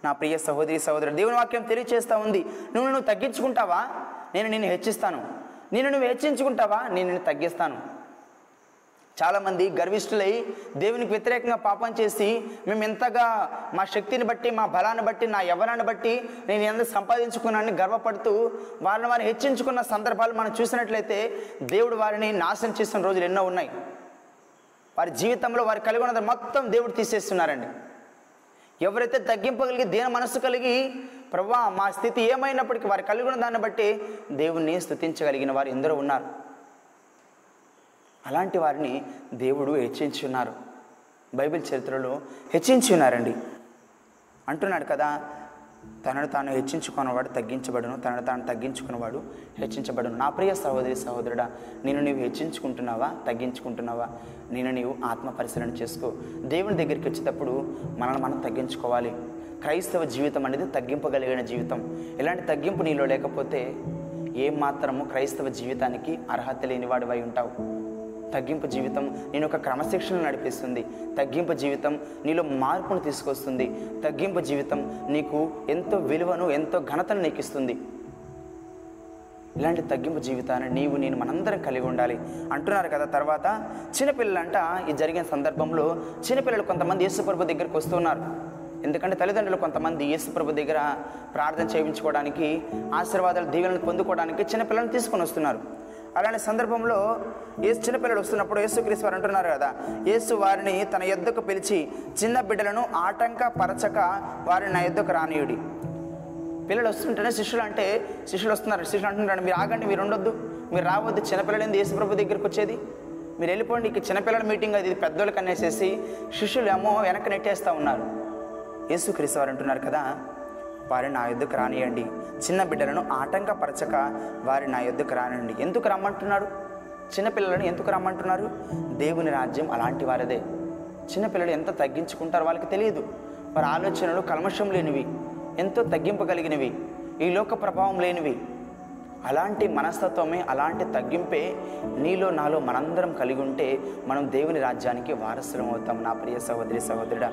నా ప్రియ సహోదరి సహోదరుడు దేవుని వాక్యం తెలియచేస్తూ ఉంది. నువ్వు నువ్వు తగ్గించుకుంటావా? నేను నిన్ను హెచ్చిస్తాను. నేను నువ్వు హెచ్చించుకుంటావా? నేను నిన్ను తగ్గిస్తాను. చాలామంది గర్విష్ఠులై దేవునికి వ్యతిరేకంగా పాపం చేసి మేము ఎంతగా మా శక్తిని బట్టి మా బలాన్ని బట్టి నా యవ్వనాన్ని బట్టి నేను ఎంత సంపాదించుకున్నానని గర్వపడుతూ వాళ్ళని వారిని హెచ్చించుకున్న సందర్భాలు మనం చూసినట్లయితే దేవుడు వారిని నాశనం చేసిన రోజులు ఎన్నో ఉన్నాయి. వారి జీవితంలో వారు కలిగి ఉన్నది మొత్తం దేవుడు తీసేస్తున్నారండి. ఎవరైతే తగ్గింపగలిగి దేని మనస్సు కలిగి ప్రభా మా స్థితి ఏమైనప్పటికీ వారు కలిగి ఉన్న దాన్ని బట్టి దేవుణ్ణి స్థుతించగలిగిన వారు ఎందరో ఉన్నారు. అలాంటి వారిని దేవుడు హెచ్చించున్నారు బైబిల్ చరిత్రలో హెచ్చించి ఉన్నారండి. అంటున్నాడు కదా తనను తాను హెచ్చించుకున్నవాడు తగ్గించబడును తనను తాను తగ్గించుకున్నవాడు హెచ్చించబడును. నా ప్రియ సహోదరి సహోదరుడా నేను నీవు హెచ్చించుకుంటున్నావా తగ్గించుకుంటున్నావా? నేను నీవు ఆత్మ పరిశీలన చేసుకో. దేవుని దగ్గరికి వచ్చేటప్పుడు మనల్ని మనం తగ్గించుకోవాలి. క్రైస్తవ జీవితం అనేది తగ్గింపగలిగిన జీవితం. ఇలాంటి తగ్గింపు నీలో లేకపోతే ఏం మాత్రము క్రైస్తవ జీవితానికి అర్హత లేనివాడివై ఉంటావు. తగ్గింపు జీవితం నేను ఒక క్రమశిక్షణ నడిపిస్తుంది. తగ్గింపు జీవితం నీలో మార్పును తీసుకొస్తుంది. తగ్గింపు జీవితం నీకు ఎంతో విలువను ఎంతో ఘనతను నీకు ఇస్తుంది ఇలాంటి తగ్గింపు జీవితాన్ని నీవు నేను మనందరం కలిగి ఉండాలి. అంటున్నారు కదా తర్వాత చిన్నపిల్లలంట ఈ జరిగిన సందర్భంలో చిన్నపిల్లలు కొంతమంది యేసుప్రభు దగ్గరికి వస్తున్నారు ఎందుకంటే తల్లిదండ్రులు కొంతమంది యేసుప్రభు దగ్గర ప్రార్థన చేయించుకోవడానికి ఆశీర్వాదాలు దీవెనలు పొందుకోవడానికి చిన్నపిల్లలను తీసుకొని వస్తున్నారు. అలాంటి సందర్భంలో యేసు చిన్నపిల్లలు వస్తున్నప్పుడు యేసుక్రీస్తు వారు అంటున్నారు కదా యేసు వారిని తన యొద్దకు పిలిచి చిన్న బిడ్డలను ఆటంక పరచక వారిని నా యొద్దకు రానియుడి. పిల్లలు వస్తుంటేనే శిష్యులు అంటే శిష్యులు వస్తున్నారు శిష్యులు అంటున్నారు మీరు ఆగండి మీరు ఉండొద్దు మీరు రావద్దు చిన్నపిల్లలు ఏంది యేసుప్రభు దగ్గరికి వచ్చేది? మీరు వెళ్ళిపోండి ఇక చిన్నపిల్లల మీటింగ్ అది పెద్దోళ్ళకి అనేసేసి శిష్యులు ఏమో వెనక్కి నెట్టేస్తూ ఉన్నారు. యేసుక్రీస్తు వారు అంటున్నారు కదా వారిని నా యుద్ధకు రానియండి. చిన్న బిడ్డలను ఆటంకపరచక వారి నా యుద్ధకు రానండి ఎందుకు రమ్మంటున్నాడు చిన్నపిల్లలను ఎందుకు రమ్మంటున్నారు? దేవుని రాజ్యం అలాంటి వారిదే. చిన్నపిల్లలు ఎంత తగ్గించుకుంటారో వాళ్ళకి తెలియదు. వారి ఆలోచనలు కల్మషం లేనివి ఎంతో తగ్గింపగలిగినవి ఈ లోక ప్రభావం లేనివి. అలాంటి మనస్తత్వమే అలాంటి తగ్గింపే నీలో నాలో మనందరం కలిగి ఉంటే మనం దేవుని రాజ్యానికి వారసులం అవుతాం. నా ప్రియ సహోదరి సహోదరుడా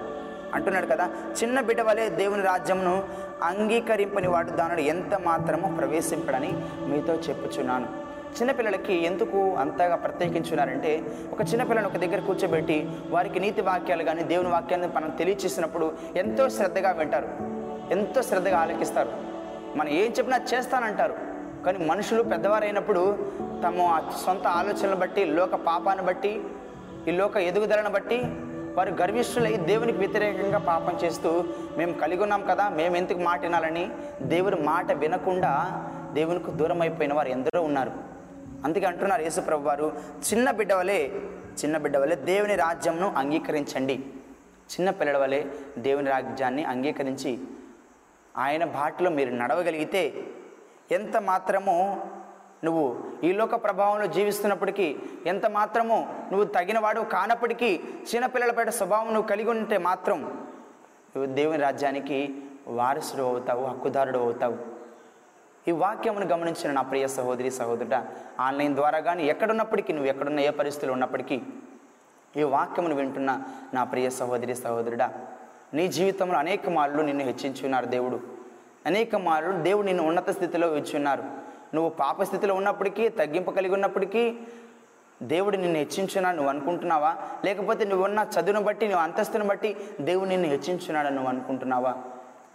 అంటున్నాడు కదా చిన్న బిడ్డ వలె దేవుని రాజ్యంను అంగీకరింపని వాడు దానిని ఎంత మాత్రమో ప్రవేశింపడని మీతో చెప్పుచున్నాను. చిన్నపిల్లలకి ఎందుకు అంతగా ప్రత్యేకించున్నారంటే ఒక చిన్నపిల్లని ఒక దగ్గర కూర్చోబెట్టి వారికి నీతి వాక్యాలు కానీ దేవుని వాక్యాన్ని మనం తెలియచేసినప్పుడు ఎంతో శ్రద్ధగా వింటారు ఎంతో శ్రద్ధగా ఆలకిస్తారు. మనం ఏం చెప్పినా చేస్తానంటారు కానీ మనుషులు పెద్దవారైనప్పుడు తమ సొంత ఆలోచనలు బట్టి లోక పాపాన్ని బట్టి ఈ లోక ఎదుగుదలను బట్టి వారు గర్విష్ఠులై దేవునికి వ్యతిరేకంగా పాపం చేస్తూ మేము కలిగి ఉన్నాం కదా మేము ఎందుకు మాట వినాలని దేవుని మాట వినకుండా దేవునికి దూరం అయిపోయిన వారు ఎందరో ఉన్నారు. అందుకే అంటున్నారు యేసుప్రభు వారు చిన్న బిడ్డ వలె చిన్న బిడ్డ వలె దేవుని రాజ్యంను అంగీకరించండి. చిన్న పిల్లల వలె దేవుని రాజ్యాన్ని అంగీకరించి ఆయన బాటలో మీరు నడవగలిగితే ఎంత మాత్రమో నువ్వు ఈ లోక ప్రభావంలో జీవిస్తున్నప్పటికీ ఎంత మాత్రమో నువ్వు తగినవాడు కానప్పటికీ చిన్నపిల్లలపైన స్వభావం నువ్వు కలిగి ఉంటే మాత్రం నువ్వు దేవుని రాజ్యానికి వారసుడు అవుతావు హక్కుదారుడు అవుతావు. ఈ వాక్యమును గమనించిన నా ప్రియ సహోదరి సహోదరుడ ఆన్లైన్ ద్వారా కానీ ఎక్కడున్నప్పటికీ నువ్వు ఎక్కడున్న ఏ పరిస్థితులు ఉన్నప్పటికీ ఈ వాక్యమును వింటున్న నా ప్రియ సహోదరి సహోదరుడా నీ జీవితంలో అనేక మార్లు నిన్ను హెచ్చించున్నారు దేవుడు. అనేక మార్లు దేవుడు నిన్ను ఉన్నత స్థితిలో ఉన్నారు నువ్వు పాపస్థితిలో ఉన్నప్పటికీ తగ్గింపు కలిగి ఉన్నప్పటికీ దేవుడు నిన్ను హెచ్చించున్నాడు నువ్వు అనుకుంటున్నావా? లేకపోతే నువ్వు ఉన్న చదువును బట్టి నువ్వు అంతస్తును బట్టి దేవుడు నిన్ను హెచ్చించున్నాడని నువ్వు అనుకుంటున్నావా?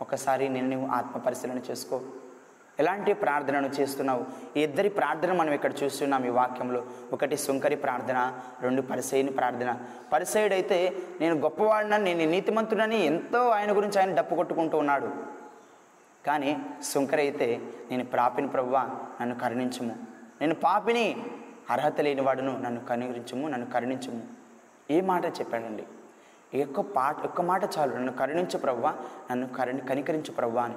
ఒకసారి నేను నువ్వు ఆత్మ పరిశీలన చేసుకో. ఎలాంటి ప్రార్థనను చేస్తున్నావు? ఇద్దరి ప్రార్థన మనం ఇక్కడ చూస్తున్నాం ఈ వాక్యంలో. ఒకటి సుంకరి ప్రార్థన రెండు పరిసైని ప్రార్థన. పరిసైడైతే నేను గొప్పవాడినని నేను నీతిమంతుడని ఎంతో ఆయన గురించి ఆయన డప్పు కొట్టుకుంటూ ఉన్నాడు. కానీ సుంకరి అయితే నేను ప్రాపిని ప్రవ్వా నన్ను కరుణించము. నేను పాపిని అర్హత లేనివాడును నన్ను కరుణించము నన్ను కరుణించము. ఏ మాట చెప్పాడండి? ఎక్కువ పాట ఒక్క మాట చాలు. నన్ను కరుణించు ప్రవ్వా నన్ను కరుణి కనికరించు ప్రవ్వా అని.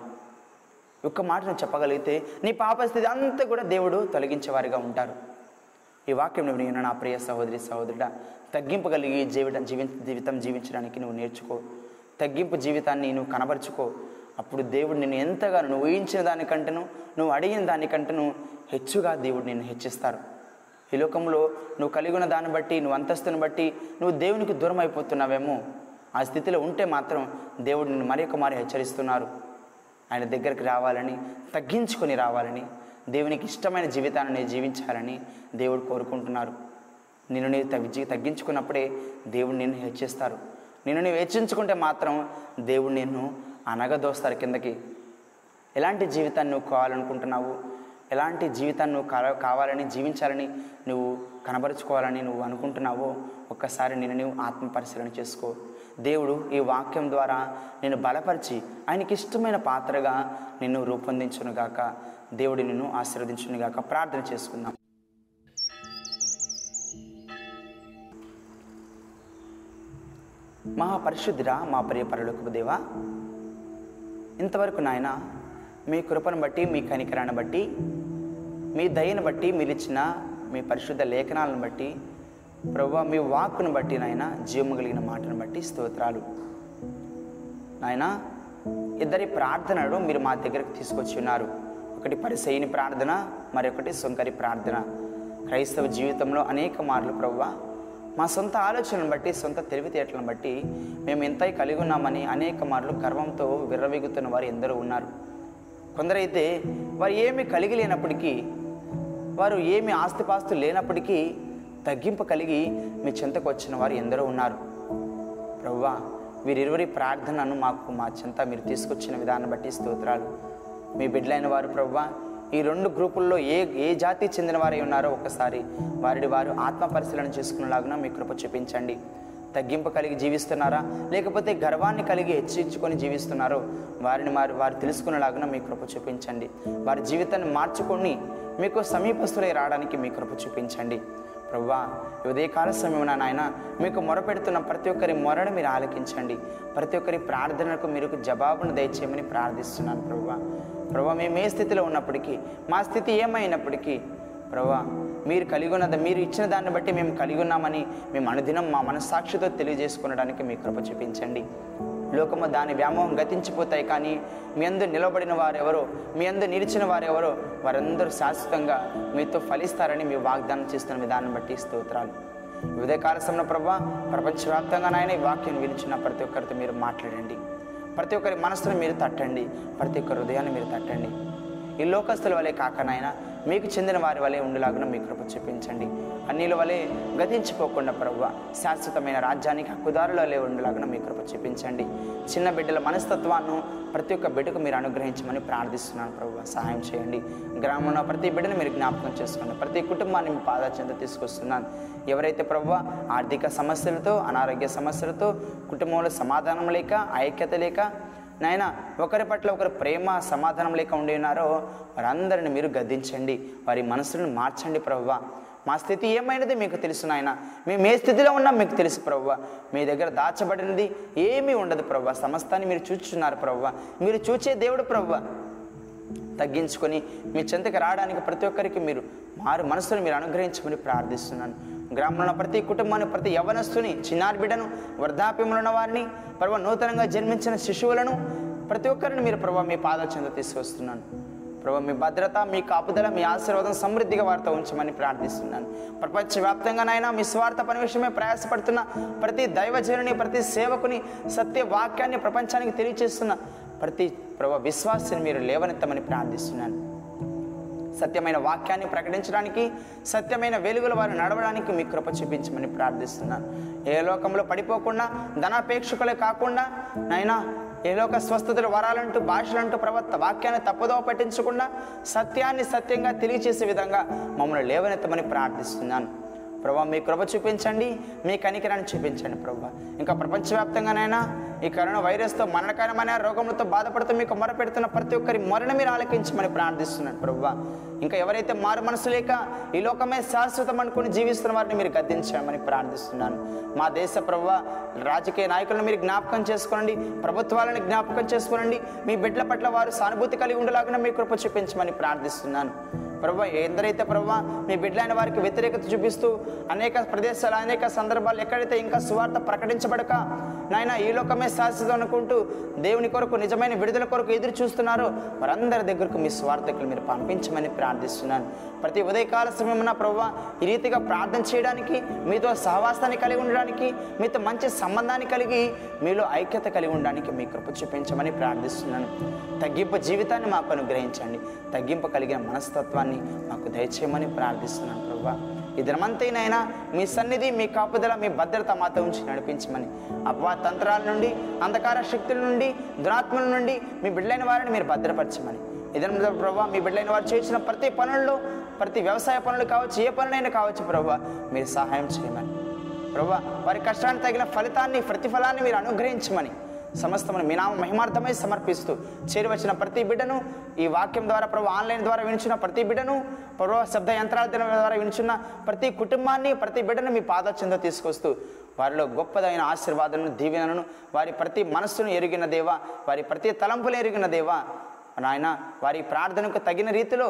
ఒక్క మాట నువ్వు చెప్పగలిగితే నీ పాప స్థితి అంతా కూడా దేవుడు తొలగించేవారిగా ఉంటారు. ఈ వాక్యం నువ్వు నేను నా ప్రియ సహోదరి సహోదరుడ తగ్గింపగలిగి జీవితం జీవి జీవితం జీవించడానికి నువ్వు నేర్చుకో. తగ్గింపు జీవితాన్ని నువ్వు కనబరుచుకో. అప్పుడు దేవుడు నిన్ను ఎంతగానో నువ్వు ఊహించిన దానికంటేను నువ్వు అడిగిన దానికంటేను హెచ్చుగా దేవుడు నిన్ను హెచ్చిస్తారు. ఈ లోకంలో నువ్వు కలిగి ఉన్న దాన్ని బట్టి నువ్వు అంతస్తుని బట్టి నువ్వు దేవునికి దూరం అయిపోతున్నావేమో. ఆ స్థితిలో ఉంటే మాత్రం దేవుడు నిన్ను మరొక మారి హెచ్చరిస్తున్నారు. ఆయన దగ్గరికి రావాలని తగ్గించుకొని రావాలని దేవునికి ఇష్టమైన జీవితాన్ని నేను జీవించాలని దేవుడు కోరుకుంటున్నారు. నిన్ను నీవు తగ్గి తగ్గించుకున్నప్పుడే దేవుడు నిన్ను హెచ్చిస్తారు. నిన్ను నీవు హెచ్చించుకుంటే మాత్రం దేవుడు నిన్ను అనగదోస్తారు కిందకి. ఎలాంటి జీవితాన్ని నువ్వు కావాలనుకుంటున్నావు? ఎలాంటి జీవితాన్ని నువ్వు కావాలని జీవించాలని నువ్వు కనబరుచుకోవాలని నువ్వు అనుకుంటున్నావో ఒక్కసారి నేను నువ్వు ఆత్మ పరిశీలన చేసుకో. దేవుడు ఈ వాక్యం ద్వారా నేను బలపరిచి ఆయనకి ఇష్టమైన పాత్రగా నిన్ను రూపొందించునుగాక దేవుడు నిన్ను ఆశీర్వదించునుగాక ప్రార్థన చేసుకుందాం. మహాపరిశుద్ధిరా మా ప్రియ పరలోకపు దేవా ఇంతవరకు నాయన మీ కృపను బట్టి మీ కనికరాన్ని బట్టి మీ దయను బట్టి మీరు ఇచ్చిన మీ పరిశుద్ధ లేఖనాలను బట్టి ప్రభు మీ వాక్కును బట్టి నాయన జీవము కలిగిన మాటను బట్టి స్తోత్రాలు. నాయన ఇద్దరి ప్రార్థనలు మీరు మా దగ్గరకు తీసుకొచ్చి ఉన్నారు. ఒకటి పరిసైని ప్రార్థన మరొకటి సుంకరి ప్రార్థన. క్రైస్తవ జీవితంలో అనేక మార్లు ప్రవ్వ మా సొంత ఆలోచనలను బట్టి సొంత తెలివితేటలను బట్టి మేము ఎంత కలిగి ఉన్నామని అనేక మార్లు గర్వంతో విర్రవీగుతున్న వారు ఎందరో ఉన్నారు. కొందరైతే వారు ఏమి కలిగి లేనప్పటికీ వారు ఏమి ఆస్తిపాస్తులు లేనప్పటికీ తగ్గింపు కలిగి మీ చెంతకు వచ్చిన వారు ఎందరో ఉన్నారు. ప్రవ్వా వీరిరువురి ప్రార్థనను మాకు మా చెంత మీరు తీసుకొచ్చిన విధానం బట్టి స్తోత్రాలు. మీ బిడ్డలైన వారు ప్రవ్వా ఈ రెండు గ్రూపుల్లో ఏ ఏ జాతి చెందిన వారై ఉన్నారో ఒకసారి వారిని వారు ఆత్మ పరిశీలన చేసుకునేలాగున మీ కృప చూపించండి. తగ్గింపు కలిగి జీవిస్తున్నారా? లేకపోతే గర్వాన్ని కలిగి హెచ్చించుకొని జీవిస్తున్నారో వారిని వారు వారు తెలుసుకునేలాగున మీ కృప చూపించండి. వారి జీవితాన్ని మార్చుకొని మీకు సమీపస్తులై రావడానికి మీ కృప చూపించండి. ప్రవ్వా ఉదయకాల సమయంలో నాయన మీకు మొరపెడుతున్న ప్రతి ఒక్కరి మొరను మీరు ఆలకించండి. ప్రతి ఒక్కరి ప్రార్థనకు మీరు జవాబును దయచేయమని ప్రార్థిస్తున్నాను ప్రవ్వా. ప్రభా మేము ఏ స్థితిలో ఉన్నప్పటికీ మా స్థితి ఏమైనప్పటికీ ప్రభా మీరు కలిగి ఉన్నది మీరు ఇచ్చిన దాన్ని బట్టి మేము కలిగి ఉన్నామని మేము అనుదినం మా మనస్సాక్షితో తెలియజేసుకునడానికి మీ కృప చూపించండి. లోకము దాని వ్యామోహం గతించిపోతాయి కానీ మీ అందు నిలబడిన వారెవరో మీ అందు నిలిచిన వారెవరో వారందరూ శాశ్వతంగా మీతో ఫలిస్తారని మీ వాగ్దానం చేస్తున్న విధానం బట్టి స్తోత్రాలు. వివిధ సమయంలో ప్రభా ప్రపంచవ్యాప్తంగా నాయన ఈ వాక్యం వినిచిన ప్రతి ఒక్కరితో మీరు మాట్లాడండి. ప్రతి ఒక్కరి మనసును మీరు తట్టండి. ప్రతి ఒక్కరి హృదయాన్ని మీరు తట్టండి. ఈ లోకస్తుల వలె కాక నాయన మీకు చెందిన వారి వలె ఉండేలాగున మీ కృప చూపించండి. అన్నిల వలె గతించిపోకుండా ప్రభు శాశ్వతమైన రాజ్యానికి హక్కుదారుల వలె ఉండేలాగున మీ కృప చూపించండి. చిన్న బిడ్డల మనస్తత్వాన్ని ప్రతి ఒక్క బిడ్డకు మీరు అనుగ్రహించమని ప్రార్థిస్తున్నాను ప్రభు సహాయం చేయండి. గ్రామంలో ప్రతి బిడ్డను మీరు జ్ఞాపకం చేసుకోండి. ప్రతి కుటుంబాన్ని మీ పాదాచెంత తీసుకొస్తున్నాను. ఎవరైతే ప్రభు ఆర్థిక సమస్యలతో అనారోగ్య సమస్యలతో కుటుంబంలో సమాధానం లేక ఐక్యత లేక నాయన ఒకరి పట్ల ఒకరు ప్రేమ సమాధానం లేక ఉండి ఉన్నారో వారందరిని మీరు గద్దించండి. వారి మనసులను మార్చండి ప్రభువా మా స్థితి ఏమైనది మీకు తెలుసు నాయన. మేము ఏ స్థితిలో ఉన్నాం మీకు తెలుసు ప్రవ్వ. మీ దగ్గర దాచబడినది ఏమీ ఉండదు ప్రవ్వ. సమస్తాన్ని మీరు చూచున్నారు ప్రవ్వ. మీరు చూచే దేవుడు ప్రవ్వ. తగ్గించుకొని మీ చెంతకి రావడానికి ప్రతి ఒక్కరికి మీరు మారు మనసును మీరు అనుగ్రహించమని ప్రార్థిస్తున్నాను. గ్రామంలో ఉన్న ప్రతి కుటుంబాన్ని ప్రతి యవనస్తుని చిన్నారి బిడ్డను వృద్ధాప్యములు ఉన్న వారిని ప్రభు నూతనంగా జన్మించిన శిశువులను ప్రతి ఒక్కరిని మీరు ప్రభావ మీ పాద చెంత తీసుకొస్తున్నాను. ప్రభు మీ భద్రత మీ కాపుదల మీ ఆశీర్వాదం సమృద్ధిగా వారితో ఉంచమని ప్రార్థిస్తున్నాను. ప్రపంచవ్యాప్తంగా నాయన మీ స్వార్థ పని విషయమే ప్రయాసపడుతున్న ప్రతి దైవజనుని ప్రతి సేవకుని సత్య వాక్యాన్ని ప్రపంచానికి తెలియచేస్తున్న ప్రతి ప్రభు విశ్వాసాన్ని మీరు లేవనెత్తమని ప్రార్థిస్తున్నాను. సత్యమైన వాక్యాన్ని ప్రకటించడానికి సత్యమైన వెలుగుల వారు నడవడానికి మీ కృప చూపించమని ప్రార్థిస్తున్నాను. ఏ లోకంలో పడిపోకుండా ధనాపేక్షకులే కాకుండా నైనా ఏ లోక స్వస్థతలు వరాలంటూ భాషలంటూ ప్రవర్త వాక్యాన్ని తప్పుదో పట్టించకుండా సత్యాన్ని సత్యంగా తెలియచేసే విధంగా మమ్మల్ని లేవనెత్తమని ప్రార్థిస్తున్నాను. ప్రభా మీ కృప చూపించండి మీ కనికరాన్ని చూపించండి ప్రభా. ఇంకా ప్రపంచవ్యాప్తంగానైనా ఈ కరోనా వైరస్తో మరణకరమైన రోగములతో బాధపడుతూ మీకు మొరపెడుతున్న ప్రతి ఒక్కరి మొరను మీరు ఆలకించమని ప్రార్థిస్తున్నాను ప్రభా ఇంకా ఎవరైతే మారు మనసు లేక ఈ లోకమే శాశ్వతం అనుకుని జీవిస్తున్న వారిని మీరు గద్దించమని ప్రార్థిస్తున్నాను. మా దేశ ప్రభు రాజకీయ నాయకులను మీరు జ్ఞాపకం చేసుకోనండి ప్రభుత్వాలను జ్ఞాపకం చేసుకోనండి మీ బిడ్డల పట్ల వారు సానుభూతి కలిగి ఉండలాగా మీ కృప చూపించమని ప్రార్థిస్తున్నాను. ప్రభు ఎందరైతే ప్రభు మీ బిడ్డలైన వారికి వ్యతిరేకత చూపిస్తూ అనేక ప్రదేశాలు అనేక సందర్భాలు ఎక్కడైతే ఇంకా సువార్త ప్రకటించబడక నాయన ఈ లోకమే శాశ్వతం అనుకుంటూ దేవుని కొరకు నిజమైన విడుదల కొరకు ఎదురు చూస్తున్నారో. వారందరి దగ్గరకు మీ స్వార్థకులు మీరు పంపించమని ప్రార్థిస్తున్నాను. ప్రతి ఉదయకాల సమయమున ప్రవ్వ ఈ రీతిగా ప్రార్థన చేయడానికి మీతో సహవాసాన్ని కలిగి ఉండడానికి మీతో మంచి సంబంధాన్ని కలిగి మీలో ఐక్యత కలిగి ఉండడానికి మీ కృప చూపించమని ప్రార్థిస్తున్నాను. తగ్గింపు జీవితాన్ని మాకు అనుగ్రహించండి. తగ్గింపు కలిగిన మనస్తత్వాన్ని మాకు దయచేయమని ప్రార్థిస్తున్నాను ప్రభావ ఈ దినమంతైనైనా మీ సన్నిధి మీ కాపుదల మీ భద్రత మాతో ఉంచి నడిపించమని. అపవా తంత్రాల నుండి అంధకార శక్తుల నుండి దురాత్మల నుండి మీ బిడ్డలైన వారిని మీరు భద్రపరచమని. ఇదన ప్రభావ మీ బిడ్డలైన వారు చేసిన ప్రతి పనుల్లో ప్రతి వ్యవసాయ పనులు కావచ్చు ఏ పనులైనా కావచ్చు ప్రభావ మీరు సహాయం చేయమని. ప్రభా వారి కష్టానికి తగిన ఫలితాన్ని ప్రతిఫలాన్ని మీరు అనుగ్రహించమని. సమస్తమును మీ నామ మహిమార్థమై సమర్పిస్తూ చేరువచ్చిన ప్రతి బిడ్డను ఈ వాక్యం ద్వారా ప్రభు ఆన్లైన్ ద్వారా వినిచున్న ప్రతి బిడ్డను ప్రభు శబ్ద యంత్రాల ద్వారా వినిచున్న ప్రతి కుటుంబాన్ని ప్రతి బిడ్డను మీ పాద చెంద తీసుకొస్తూ వారిలో గొప్పదైన ఆశీర్వాదాలను దీవెనలను వారి ప్రతి మనస్సును ఎరిగిన దేవా వారి ప్రతి తలంపులు ఎరిగిన దేవా నాయన వారి ప్రార్థనకు తగిన రీతిలో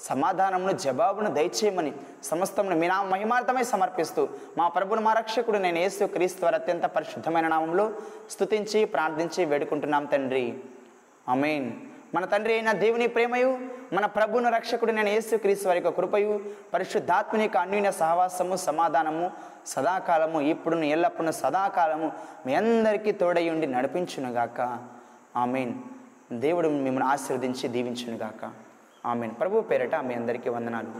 సమాధానమును జవాబును దయచేయమని సమస్తమును మీ నా మహిమార్థమై సమర్పిస్తూ మా ప్రభుని మా రక్షకుడు నేను యేసు క్రీస్తు అత్యంత పరిశుద్ధమైన నామంలో స్తుతించి ప్రార్థించి వేడుకుంటున్నాం తండ్రి. అమేన్ మన తండ్రి అయిన దేవుని ప్రేమయు మన ప్రభును రక్షకుడు నేను యేసు క్రీస్తు వారి యొక్క కృపయు పరిశుద్ధాత్మని యొక్క అన్యూన్య సహవాసము సమాధానము సదాకాలము ఇప్పుడును ఎల్లప్పుడు సదాకాలము మీ అందరికీ తోడయుండి నడిపించునుగాక. ఆమెన్. దేవుడు మిమ్మల్ని ఆశీర్వదించి దీవించునుగాక. ఆమెన్ ప్రభు పేరట మీ అందరికీ వందనాలు